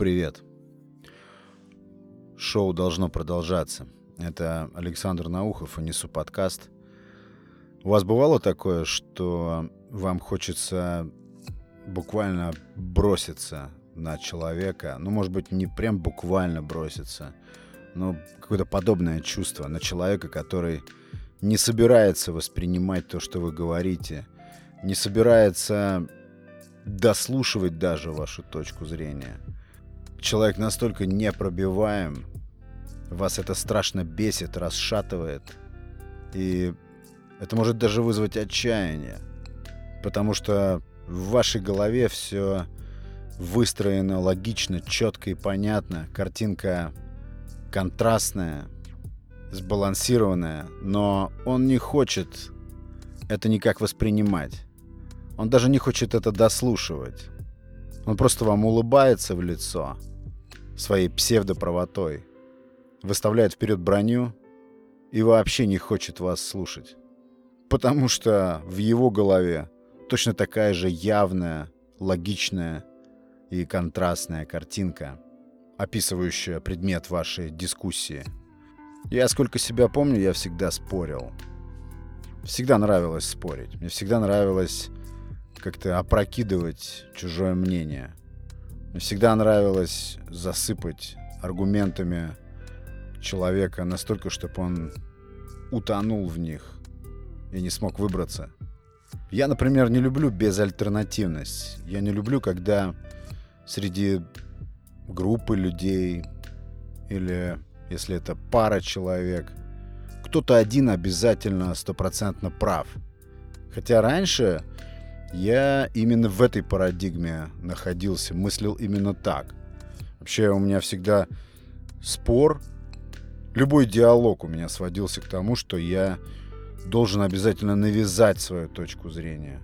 Привет. Шоу должно продолжаться. Это Александр Наухов и несу подкаст. У вас бывало такое, что вам хочется буквально броситься на человека? Ну, может быть, не прям буквально броситься, но какое-то подобное чувство на человека, который не собирается воспринимать то, что вы говорите, не собирается дослушивать даже вашу точку зрения. Человек настолько непробиваем, вас это страшно бесит, расшатывает, и это может даже вызвать отчаяние, потому что в вашей голове все выстроено логично, четко и понятно, картинка контрастная, сбалансированная, но он не хочет это никак воспринимать. Он даже не хочет это дослушивать. Он просто вам улыбается в лицо своей псевдоправотой, выставляет вперед броню и вообще не хочет вас слушать. Потому что в его голове точно такая же явная, логичная и контрастная картинка, описывающая предмет вашей дискуссии. Я сколько себя помню, я всегда спорил. Всегда нравилось спорить. Мне всегда нравилось как-то опрокидывать чужое мнение. Всегда нравилось засыпать аргументами человека настолько, чтобы он утонул в них и не смог выбраться. Я, например, не люблю безальтернативность. Я не люблю, когда среди группы людей или если это пара человек, кто-то один обязательно стопроцентно прав. Хотя раньше я именно в этой парадигме находился, мыслил именно так. Вообще у меня всегда спор, любой диалог у меня сводился к тому, что я должен обязательно навязать свою точку зрения.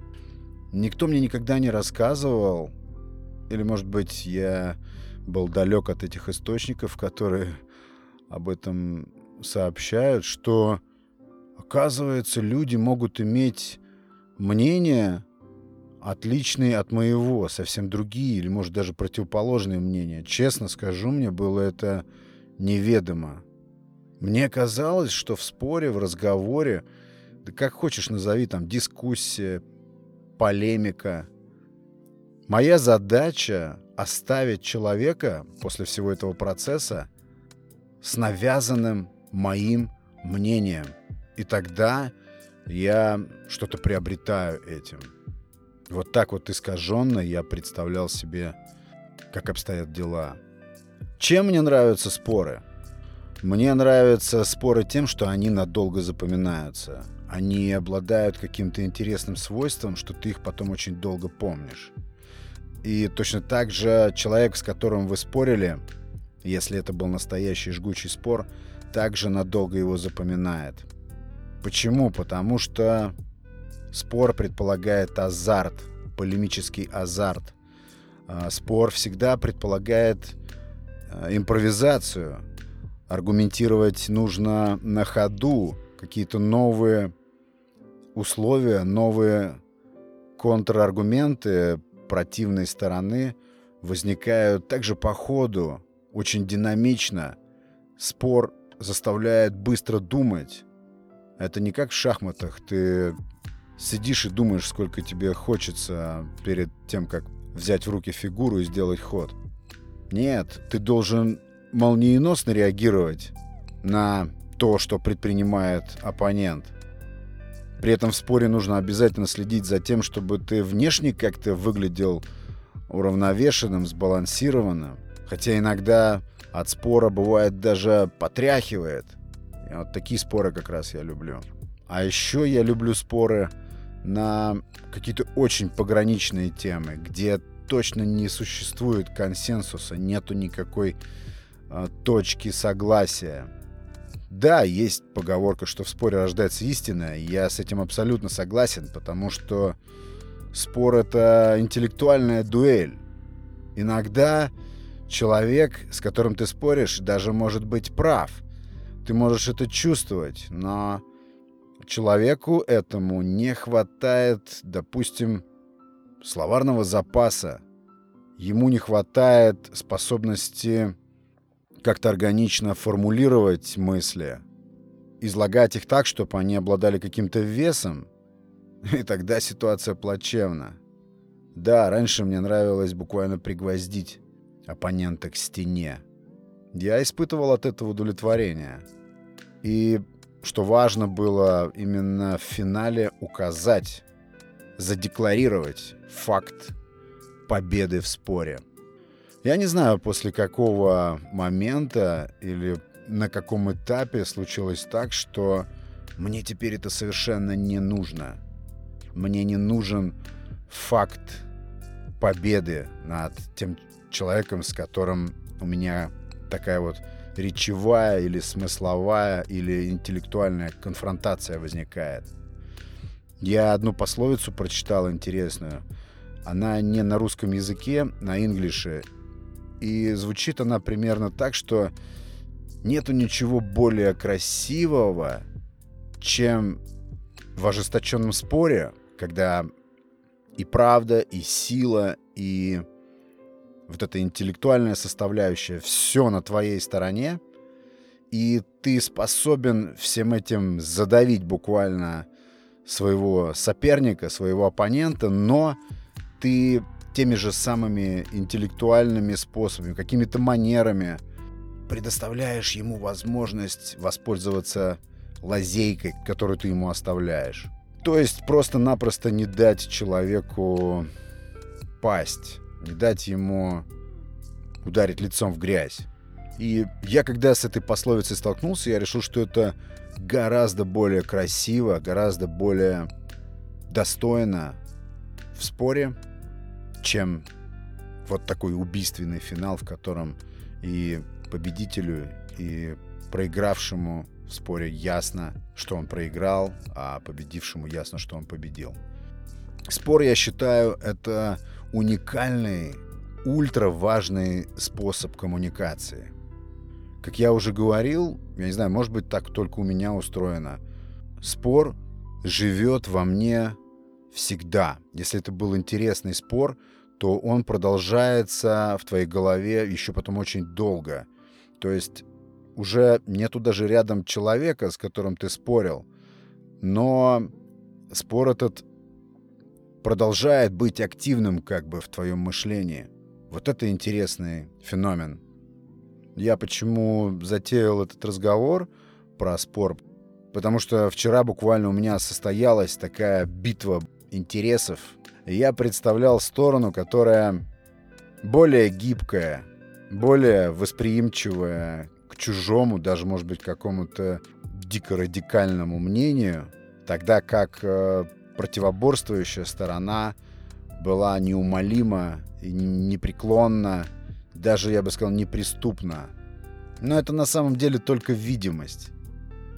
Никто мне никогда не рассказывал, или, может быть, я был далек от этих источников, которые об этом сообщают, что, оказывается, люди могут иметь мнение, отличные от моего, совсем другие или, может, даже противоположные мнения. Честно скажу, мне было это неведомо. Мне казалось, что в споре, в разговоре, да как хочешь назови, там, дискуссия, полемика. Моя задача — оставить человека после всего этого процесса с навязанным моим мнением. И тогда я что-то приобретаю этим — вот так вот искаженно я представлял себе, как обстоят дела. Чем мне нравятся споры? Мне нравятся споры тем, что они надолго запоминаются. Они обладают каким-то интересным свойством, что ты их потом очень долго помнишь. И точно так же человек, с которым вы спорили, если это был настоящий жгучий спор, также надолго его запоминает. Почему? Потому что Спор предполагает азарт, полемический азарт. А, спор всегда предполагает а, импровизацию. Аргументировать нужно на ходу какие-то новые условия, новые контраргументы противной стороны возникают также по ходу, очень динамично. Спор заставляет быстро думать. Это не как в шахматах. Ты сидишь и думаешь, сколько тебе хочется перед тем, как взять в руки фигуру и сделать ход. Нет, ты должен молниеносно реагировать на то, что предпринимает оппонент. При этом в споре нужно обязательно следить за тем, чтобы ты внешне как-то выглядел уравновешенным, сбалансированным. Хотя иногда от спора бывает даже потряхивает. И вот такие споры как раз я люблю. А еще я люблю споры на какие-то очень пограничные темы, где точно не существует консенсуса, нету никакой э, точки согласия. Да, есть поговорка, что в споре рождается истина, и я с этим абсолютно согласен, потому что спор — это интеллектуальная дуэль. Иногда человек, с которым ты споришь, даже может быть прав. Ты можешь это чувствовать, но человеку этому не хватает, допустим, словарного запаса ему не хватает способности как-то органично формулировать мысли, излагать их так, чтобы они обладали каким-то весом, и тогда ситуация плачевна. Да, раньше мне нравилось буквально пригвоздить оппонента к стене. Я испытывал от этого удовлетворение. И что важно было именно в финале указать, задекларировать факт победы в споре. Я не знаю, после какого момента или на каком этапе случилось так, что мне теперь это совершенно не нужно. Мне не нужен факт победы над тем человеком, с которым у меня такая вот речевая или смысловая или интеллектуальная конфронтация возникает. Я одну пословицу прочитал интересную. Она не на русском языке, на инглише. И звучит она примерно так, что нету ничего более красивого, чем в ожесточенном споре, когда и правда, и сила, и вот эта интеллектуальная составляющая, все на твоей стороне, и ты способен всем этим задавить буквально своего соперника, своего оппонента, но ты теми же самыми интеллектуальными способами, какими-то манерами предоставляешь ему возможность воспользоваться лазейкой, которую ты ему оставляешь. То есть просто-напросто не дать человеку пасть не дать ему ударить лицом в грязь. И я, когда с этой пословицей столкнулся, я решил, что это гораздо более красиво, гораздо более достойно в споре, чем вот такой убийственный финал, в котором и победителю, и проигравшему в споре ясно, что он проиграл, а победившему ясно, что он победил. Спор, я считаю, это уникальный, ультра важный способ коммуникации. Как я уже говорил, я не знаю, может быть, так только у меня устроено. Спор живет во мне всегда. Если это был интересный спор, то он продолжается в твоей голове еще потом очень долго. То есть уже нету даже рядом человека, с которым ты спорил. Но спор этот продолжает быть активным как бы в твоем мышлении. Вот это интересный феномен. Я почему затеял этот разговор про спор? Потому что вчера буквально у меня состоялась такая битва интересов. Я представлял сторону, которая более гибкая, более восприимчивая к чужому, даже, может быть, какому-то дико радикальному мнению, тогда как э, противоборствующая сторона была неумолима и непреклонна, даже, я бы сказал, неприступна. Но это на самом деле только видимость.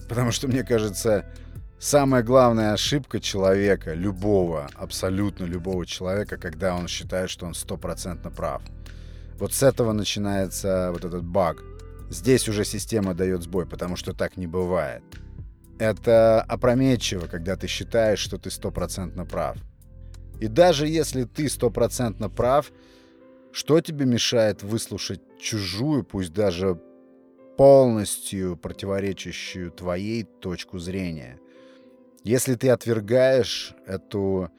Потому что, мне кажется, самая главная ошибка человека, любого, абсолютно любого человека, когда он считает, что он стопроцентно прав. Вот с этого начинается вот этот баг. Здесь уже система дает сбой, потому что так не бывает. Это опрометчиво, когда ты считаешь, что ты стопроцентно прав. И даже если ты стопроцентно прав, что тебе мешает выслушать чужую, пусть даже полностью противоречащую твоей точку зрения? Если ты отвергаешь эту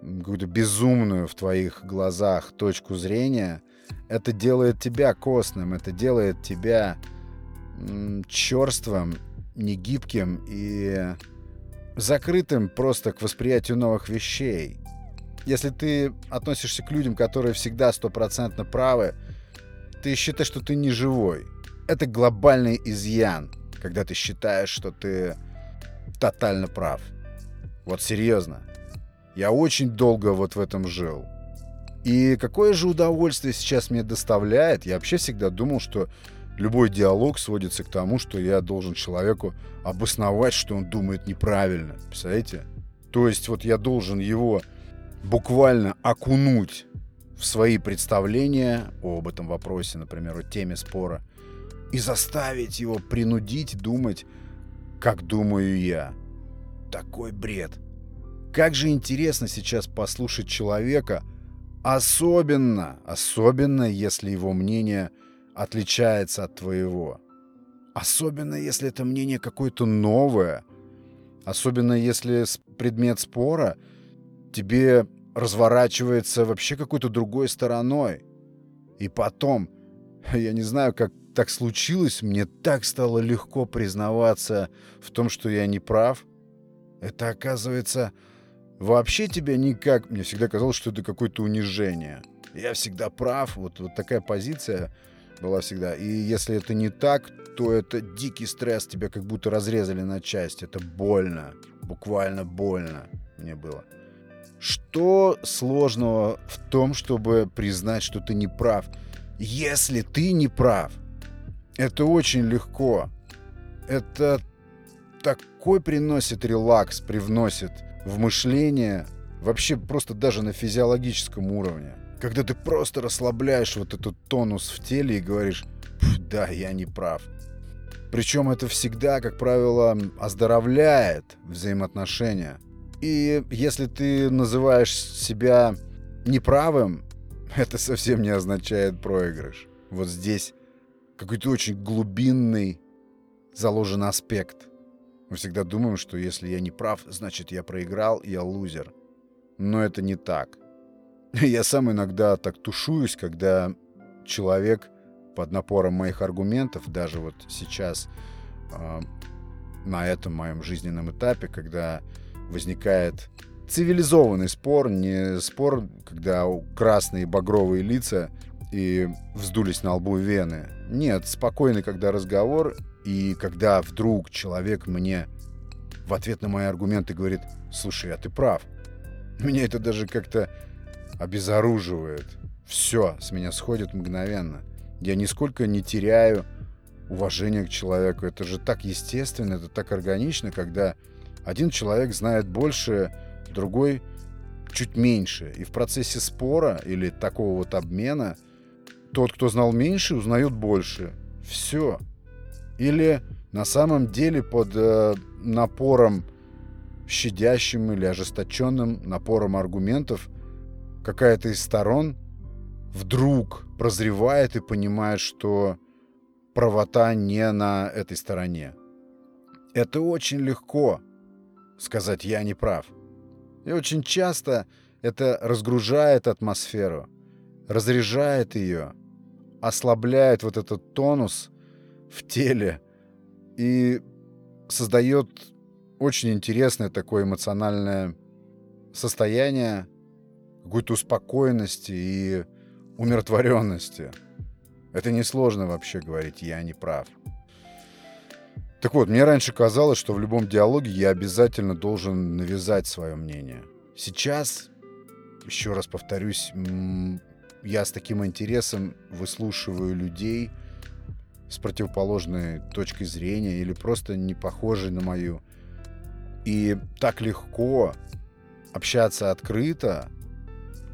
какую-то безумную в твоих глазах точку зрения, это делает тебя костным, это делает тебя черствым негибким и закрытым просто к восприятию новых вещей. Если ты относишься к людям, которые всегда стопроцентно правы, ты считаешь, что ты не живой. Это глобальный изъян, когда ты считаешь, что ты тотально прав. Вот серьезно. Я очень долго вот в этом жил. И какое же удовольствие сейчас мне доставляет. Я вообще всегда думал, что Любой диалог сводится к тому, что я должен человеку обосновать, что он думает неправильно. Представляете? То есть вот я должен его буквально окунуть в свои представления об этом вопросе, например, о теме спора, и заставить его принудить думать, как думаю я. Такой бред. Как же интересно сейчас послушать человека, Особенно, особенно, если его мнение отличается от твоего. Особенно, если это мнение какое-то новое. Особенно, если предмет спора тебе разворачивается вообще какой-то другой стороной. И потом, я не знаю, как так случилось, мне так стало легко признаваться в том, что я не прав. Это, оказывается, вообще тебя никак... Мне всегда казалось, что это какое-то унижение. Я всегда прав. Вот, вот такая позиция была всегда. И если это не так, то это дикий стресс. Тебя как будто разрезали на части. Это больно. Буквально больно мне было. Что сложного в том, чтобы признать, что ты не прав? Если ты не прав, это очень легко. Это такой приносит релакс, привносит в мышление, вообще просто даже на физиологическом уровне. Когда ты просто расслабляешь вот этот тонус в теле и говоришь, да, я не прав. Причем это всегда, как правило, оздоровляет взаимоотношения. И если ты называешь себя неправым, это совсем не означает проигрыш. Вот здесь какой-то очень глубинный заложен аспект. Мы всегда думаем, что если я не прав, значит я проиграл, я лузер. Но это не так. Я сам иногда так тушуюсь, когда человек под напором моих аргументов, даже вот сейчас э, на этом моем жизненном этапе, когда возникает цивилизованный спор, не спор, когда красные багровые лица и вздулись на лбу вены. Нет, спокойный, когда разговор, и когда вдруг человек мне в ответ на мои аргументы говорит, слушай, а ты прав. Меня это даже как-то обезоруживает. Все с меня сходит мгновенно. Я нисколько не теряю уважения к человеку. Это же так естественно, это так органично, когда один человек знает больше, другой чуть меньше. И в процессе спора или такого вот обмена тот, кто знал меньше, узнает больше. Все. Или на самом деле под э, напором щадящим или ожесточенным напором аргументов какая-то из сторон вдруг прозревает и понимает, что правота не на этой стороне. Это очень легко сказать «я не прав». И очень часто это разгружает атмосферу, разряжает ее, ослабляет вот этот тонус в теле и создает очень интересное такое эмоциональное состояние какой-то успокоенности и умиротворенности. Это несложно вообще говорить «я не прав». Так вот, мне раньше казалось, что в любом диалоге я обязательно должен навязать свое мнение. Сейчас, еще раз повторюсь, я с таким интересом выслушиваю людей с противоположной точки зрения или просто не похожей на мою. И так легко общаться открыто,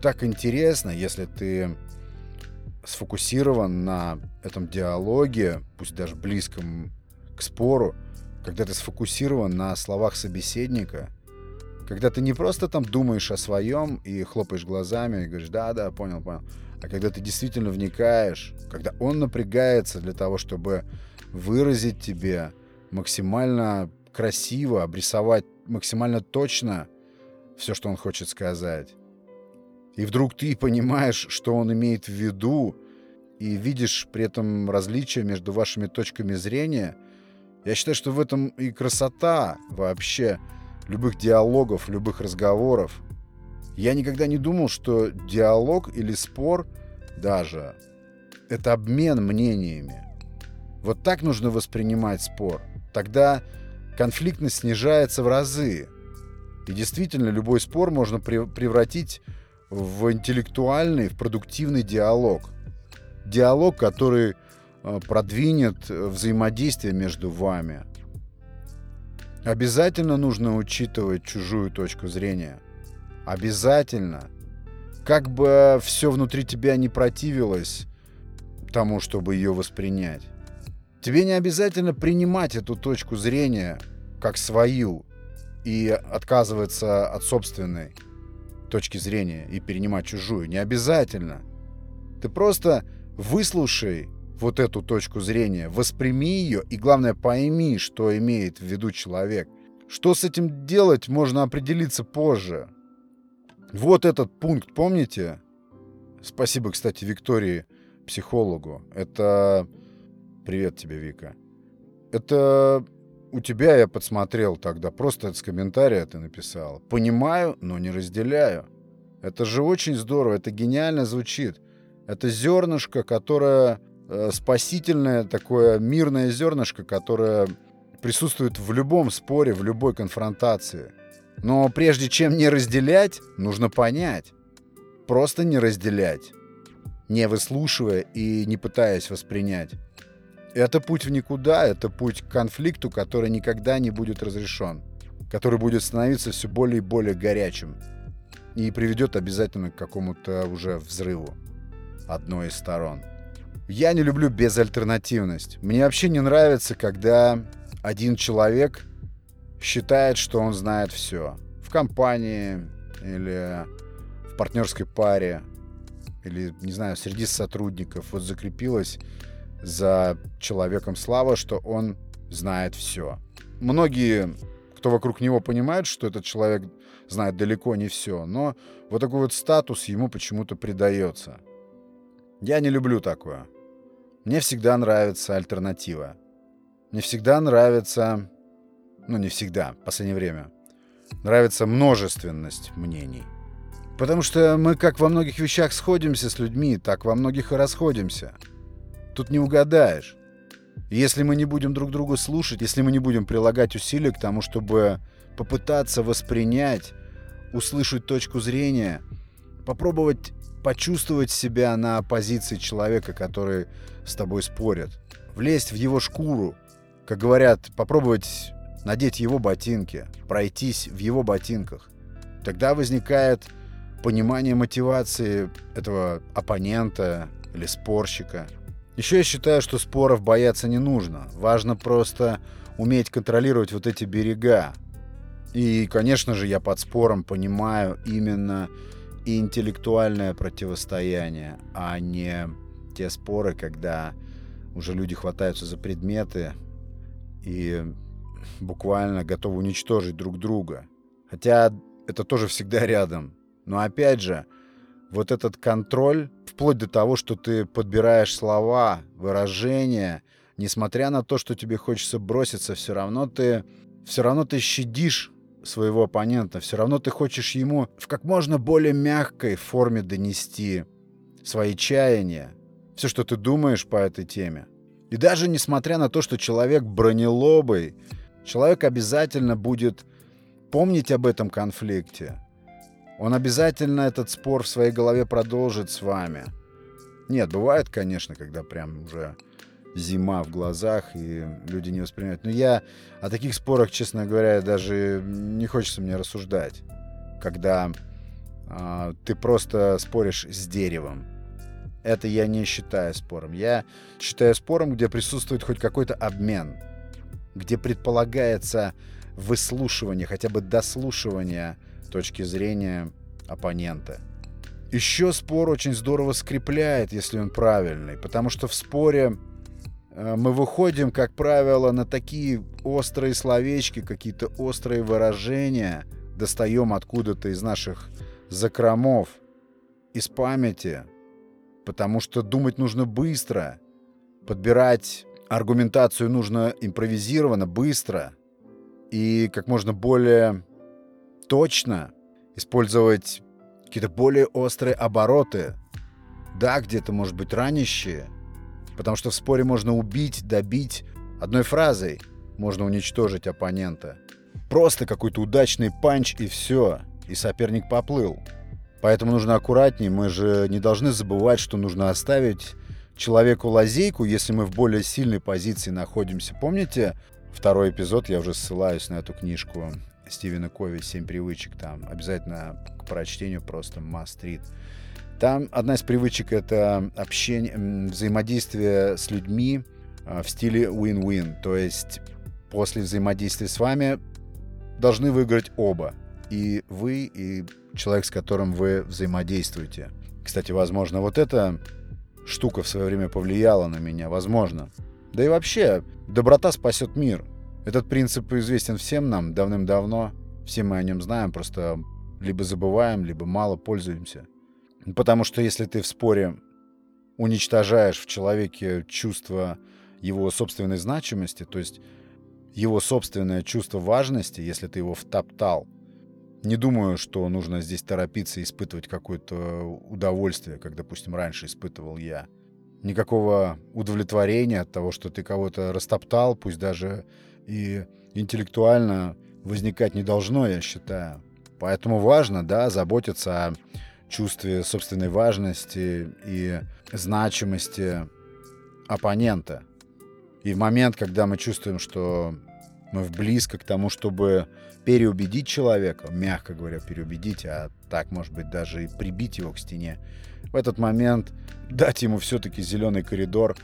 так интересно, если ты сфокусирован на этом диалоге, пусть даже близком к спору, когда ты сфокусирован на словах собеседника, когда ты не просто там думаешь о своем и хлопаешь глазами и говоришь, да-да, понял, понял, а когда ты действительно вникаешь, когда он напрягается для того, чтобы выразить тебе максимально красиво, обрисовать максимально точно все, что он хочет сказать. И вдруг ты понимаешь, что он имеет в виду, и видишь при этом различия между вашими точками зрения – я считаю, что в этом и красота вообще любых диалогов, любых разговоров. Я никогда не думал, что диалог или спор даже — это обмен мнениями. Вот так нужно воспринимать спор. Тогда конфликтность снижается в разы. И действительно, любой спор можно превратить в интеллектуальный, в продуктивный диалог. Диалог, который Э, продвинет взаимодействие между вами. Обязательно нужно учитывать чужую точку зрения. Обязательно. Как бы все внутри тебя не противилось тому, чтобы ее воспринять. Тебе не обязательно принимать эту точку зрения как свою и отказываться от собственной. Точки зрения и перенимать чужую. Не обязательно. Ты просто выслушай вот эту точку зрения, восприми ее и, главное, пойми, что имеет в виду человек. Что с этим делать, можно определиться позже. Вот этот пункт, помните? Спасибо, кстати, Виктории, психологу. Это... Привет тебе, Вика. Это у тебя я подсмотрел тогда, просто с комментария ты написал. Понимаю, но не разделяю. Это же очень здорово, это гениально звучит. Это зернышко, которое э, спасительное, такое мирное зернышко, которое присутствует в любом споре, в любой конфронтации. Но прежде чем не разделять, нужно понять. Просто не разделять, не выслушивая и не пытаясь воспринять. Это путь в никуда, это путь к конфликту, который никогда не будет разрешен, который будет становиться все более и более горячим и приведет обязательно к какому-то уже взрыву одной из сторон. Я не люблю безальтернативность. Мне вообще не нравится, когда один человек считает, что он знает все. В компании или в партнерской паре или, не знаю, среди сотрудников. Вот закрепилась за человеком слава, что он знает все. Многие, кто вокруг него понимают, что этот человек знает далеко не все, но вот такой вот статус ему почему-то придается. Я не люблю такое. Мне всегда нравится альтернатива. Мне всегда нравится, ну не всегда, в последнее время, нравится множественность мнений. Потому что мы как во многих вещах сходимся с людьми, так во многих и расходимся. Тут не угадаешь. если мы не будем друг друга слушать, если мы не будем прилагать усилия к тому, чтобы попытаться воспринять, услышать точку зрения, попробовать почувствовать себя на позиции человека, который с тобой спорит, влезть в его шкуру, как говорят, попробовать надеть его ботинки, пройтись в его ботинках. Тогда возникает понимание мотивации этого оппонента или спорщика – еще я считаю, что споров бояться не нужно. Важно просто уметь контролировать вот эти берега. И, конечно же, я под спором понимаю именно интеллектуальное противостояние, а не те споры, когда уже люди хватаются за предметы и буквально готовы уничтожить друг друга. Хотя это тоже всегда рядом. Но опять же, вот этот контроль, вплоть до того, что ты подбираешь слова, выражения, несмотря на то, что тебе хочется броситься, все равно ты, все равно ты щадишь своего оппонента, все равно ты хочешь ему в как можно более мягкой форме донести свои чаяния, все, что ты думаешь по этой теме. И даже несмотря на то, что человек бронелобый, человек обязательно будет помнить об этом конфликте, он обязательно этот спор в своей голове продолжит с вами. Нет, бывает, конечно, когда прям уже зима в глазах, и люди не воспринимают. Но я о таких спорах, честно говоря, даже не хочется мне рассуждать. Когда э, ты просто споришь с деревом. Это я не считаю спором. Я считаю спором, где присутствует хоть какой-то обмен, где предполагается выслушивание, хотя бы дослушивание точки зрения оппонента. Еще спор очень здорово скрепляет, если он правильный, потому что в споре э, мы выходим, как правило, на такие острые словечки, какие-то острые выражения, достаем откуда-то из наших закромов, из памяти, потому что думать нужно быстро, подбирать аргументацию нужно импровизированно, быстро и как можно более точно использовать какие-то более острые обороты. Да, где-то, может быть, ранящие. Потому что в споре можно убить, добить. Одной фразой можно уничтожить оппонента. Просто какой-то удачный панч и все. И соперник поплыл. Поэтому нужно аккуратнее. Мы же не должны забывать, что нужно оставить человеку лазейку, если мы в более сильной позиции находимся. Помните второй эпизод? Я уже ссылаюсь на эту книжку Стивена Кови «Семь привычек». Там обязательно к прочтению просто must read. Там одна из привычек — это общение, взаимодействие с людьми а, в стиле win-win. То есть после взаимодействия с вами должны выиграть оба. и вы, и человек, с которым вы взаимодействуете. Кстати, возможно, вот эта штука в свое время повлияла на меня, возможно. Да и вообще, доброта спасет мир. Этот принцип известен всем нам давным-давно. Все мы о нем знаем, просто либо забываем, либо мало пользуемся. Потому что если ты в споре уничтожаешь в человеке чувство его собственной значимости, то есть его собственное чувство важности, если ты его втоптал, не думаю, что нужно здесь торопиться испытывать какое-то удовольствие, как, допустим, раньше испытывал я. Никакого удовлетворения от того, что ты кого-то растоптал, пусть даже и интеллектуально возникать не должно, я считаю. Поэтому важно, да, заботиться о чувстве собственной важности и значимости оппонента. И в момент, когда мы чувствуем, что мы близко к тому, чтобы переубедить человека, мягко говоря, переубедить, а так, может быть, даже и прибить его к стене, в этот момент дать ему все-таки зеленый коридор,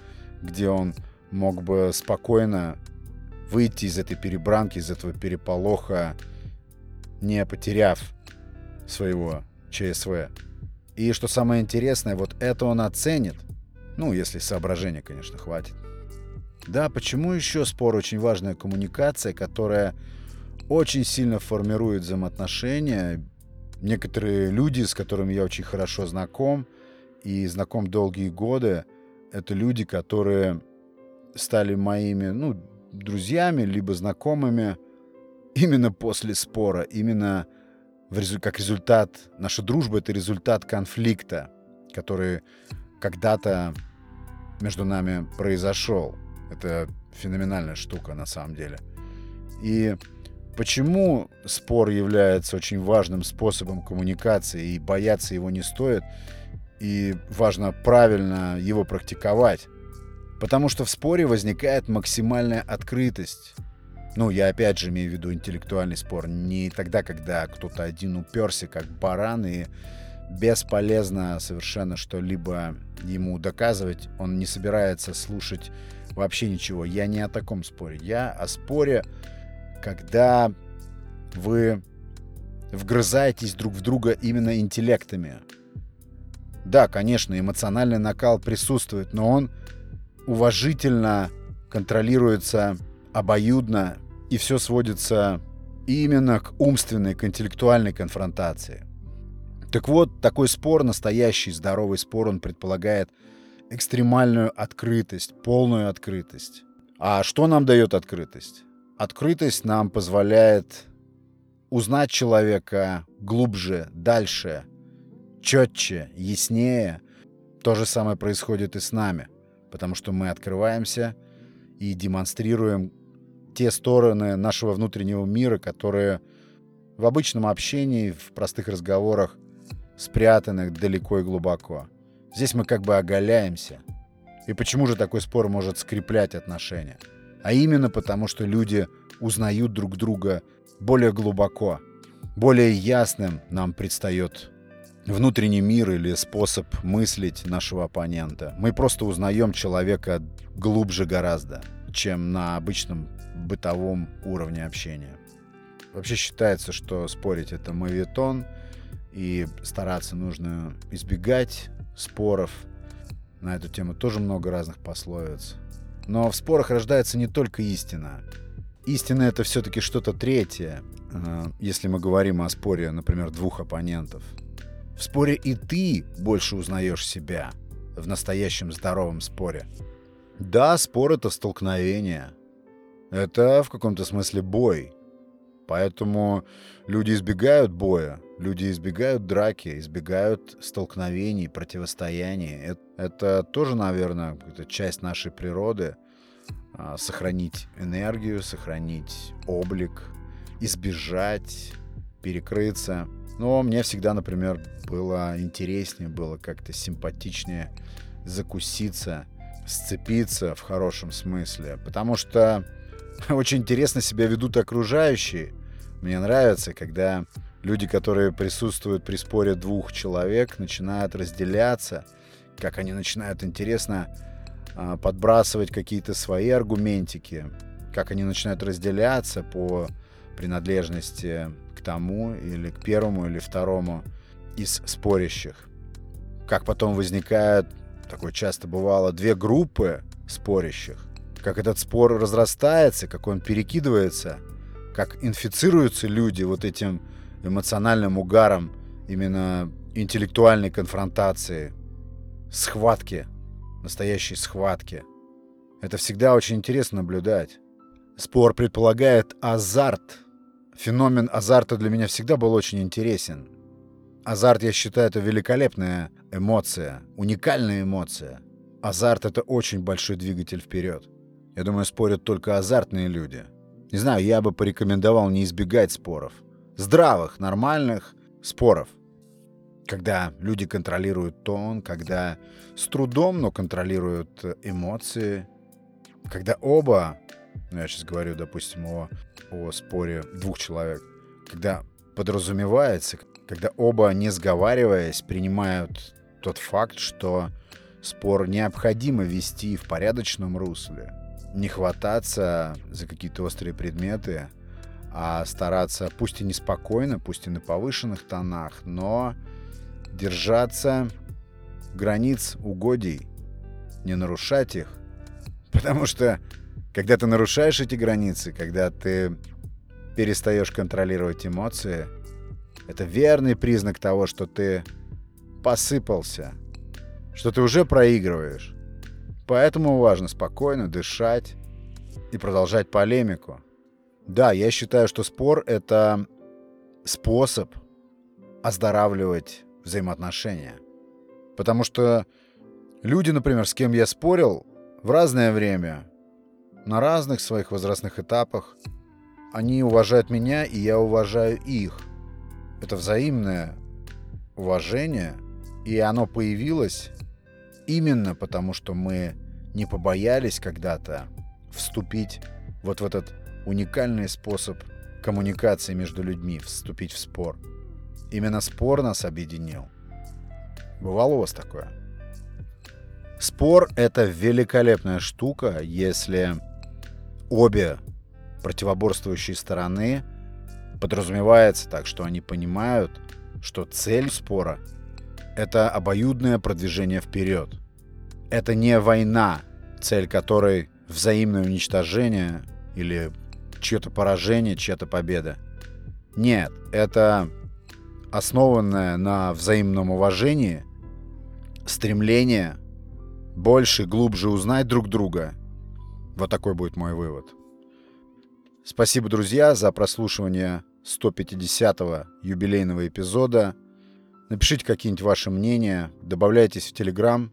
где он мог бы спокойно выйти из этой перебранки, из этого переполоха, не потеряв своего ЧСВ. И что самое интересное, вот это он оценит. Ну, если соображения, конечно, хватит. Да, почему еще спор очень важная коммуникация, которая очень сильно формирует взаимоотношения. Некоторые люди, с которыми я очень хорошо знаком и знаком долгие годы, это люди, которые стали моими, ну, друзьями, либо знакомыми именно после спора, именно в резу- как результат, наша дружба — это результат конфликта, который когда-то между нами произошел. Это феноменальная штука на самом деле. И почему спор является очень важным способом коммуникации и бояться его не стоит, и важно правильно его практиковать? Потому что в споре возникает максимальная открытость. Ну, я опять же имею в виду интеллектуальный спор. Не тогда, когда кто-то один уперся как баран и бесполезно совершенно что-либо ему доказывать. Он не собирается слушать вообще ничего. Я не о таком споре. Я о споре, когда вы вгрызаетесь друг в друга именно интеллектами. Да, конечно, эмоциональный накал присутствует, но он уважительно контролируется обоюдно, и все сводится именно к умственной, к интеллектуальной конфронтации. Так вот, такой спор, настоящий здоровый спор, он предполагает экстремальную открытость, полную открытость. А что нам дает открытость? Открытость нам позволяет узнать человека глубже, дальше, четче, яснее. То же самое происходит и с нами, потому что мы открываемся и демонстрируем те стороны нашего внутреннего мира, которые в обычном общении, в простых разговорах спрятаны далеко и глубоко. Здесь мы как бы оголяемся. И почему же такой спор может скреплять отношения? А именно потому, что люди узнают друг друга более глубоко, более ясным нам предстает внутренний мир или способ мыслить нашего оппонента. Мы просто узнаем человека глубже гораздо, чем на обычном бытовом уровне общения. Вообще считается, что спорить это мавитон, и стараться нужно избегать споров. На эту тему тоже много разных пословиц. Но в спорах рождается не только истина. Истина — это все-таки что-то третье, э, если мы говорим о споре, например, двух оппонентов. В споре и ты больше узнаешь себя в настоящем здоровом споре. Да, спор — это столкновение. Это в каком-то смысле бой. Поэтому люди избегают боя, люди избегают драки, избегают столкновений, противостояний. Это, это тоже, наверное, часть нашей природы. А, сохранить энергию, сохранить облик, избежать, перекрыться. Но мне всегда, например, было интереснее, было как-то симпатичнее закуситься, сцепиться в хорошем смысле. Потому что очень интересно себя ведут окружающие. Мне нравится, когда люди, которые присутствуют при споре двух человек, начинают разделяться, как они начинают интересно а, подбрасывать какие-то свои аргументики, как они начинают разделяться по принадлежности к тому, или к первому, или второму из спорящих. Как потом возникают, такое часто бывало, две группы спорящих. Как этот спор разрастается, как он перекидывается, как инфицируются люди вот этим эмоциональным угаром именно интеллектуальной конфронтации, схватки, настоящей схватки. Это всегда очень интересно наблюдать. Спор предполагает азарт. Феномен азарта для меня всегда был очень интересен. Азарт, я считаю, это великолепная эмоция, уникальная эмоция. Азарт — это очень большой двигатель вперед. Я думаю, спорят только азартные люди. Не знаю, я бы порекомендовал не избегать споров. Здравых, нормальных споров. Когда люди контролируют тон, когда с трудом, но контролируют эмоции, когда оба, ну я сейчас говорю, допустим, о, о споре двух человек, когда подразумевается, когда оба, не сговариваясь, принимают тот факт, что спор необходимо вести в порядочном русле, не хвататься за какие-то острые предметы, а стараться, пусть и неспокойно, пусть и на повышенных тонах, но держаться границ угодий, не нарушать их. Потому что, когда ты нарушаешь эти границы, когда ты перестаешь контролировать эмоции, это верный признак того, что ты посыпался, что ты уже проигрываешь. Поэтому важно спокойно дышать и продолжать полемику. Да, я считаю, что спор — это способ оздоравливать взаимоотношения. Потому что люди, например, с кем я спорил в разное время, на разных своих возрастных этапах, они уважают меня, и я уважаю их. Это взаимное уважение, и оно появилось именно потому, что мы не побоялись когда-то вступить вот в этот уникальный способ коммуникации между людьми, вступить в спор. Именно спор нас объединил. Бывало у вас такое? Спор — это великолепная штука, если обе противоборствующие стороны подразумевается так, что они понимают, что цель спора — это обоюдное продвижение вперед. Это не война, цель которой взаимное уничтожение или чье-то поражение, чья-то победа. Нет, это основанное на взаимном уважении, стремление больше, глубже узнать друг друга. Вот такой будет мой вывод. Спасибо, друзья, за прослушивание 150-го юбилейного эпизода. Напишите какие-нибудь ваши мнения, добавляйтесь в Телеграм,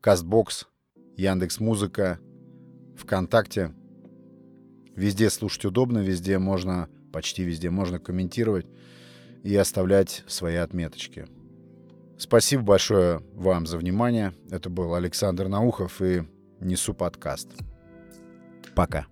Кастбокс, Яндекс Музыка, ВКонтакте. Везде слушать удобно, везде можно, почти везде можно комментировать и оставлять свои отметочки. Спасибо большое вам за внимание. Это был Александр Наухов и Несу подкаст. Пока.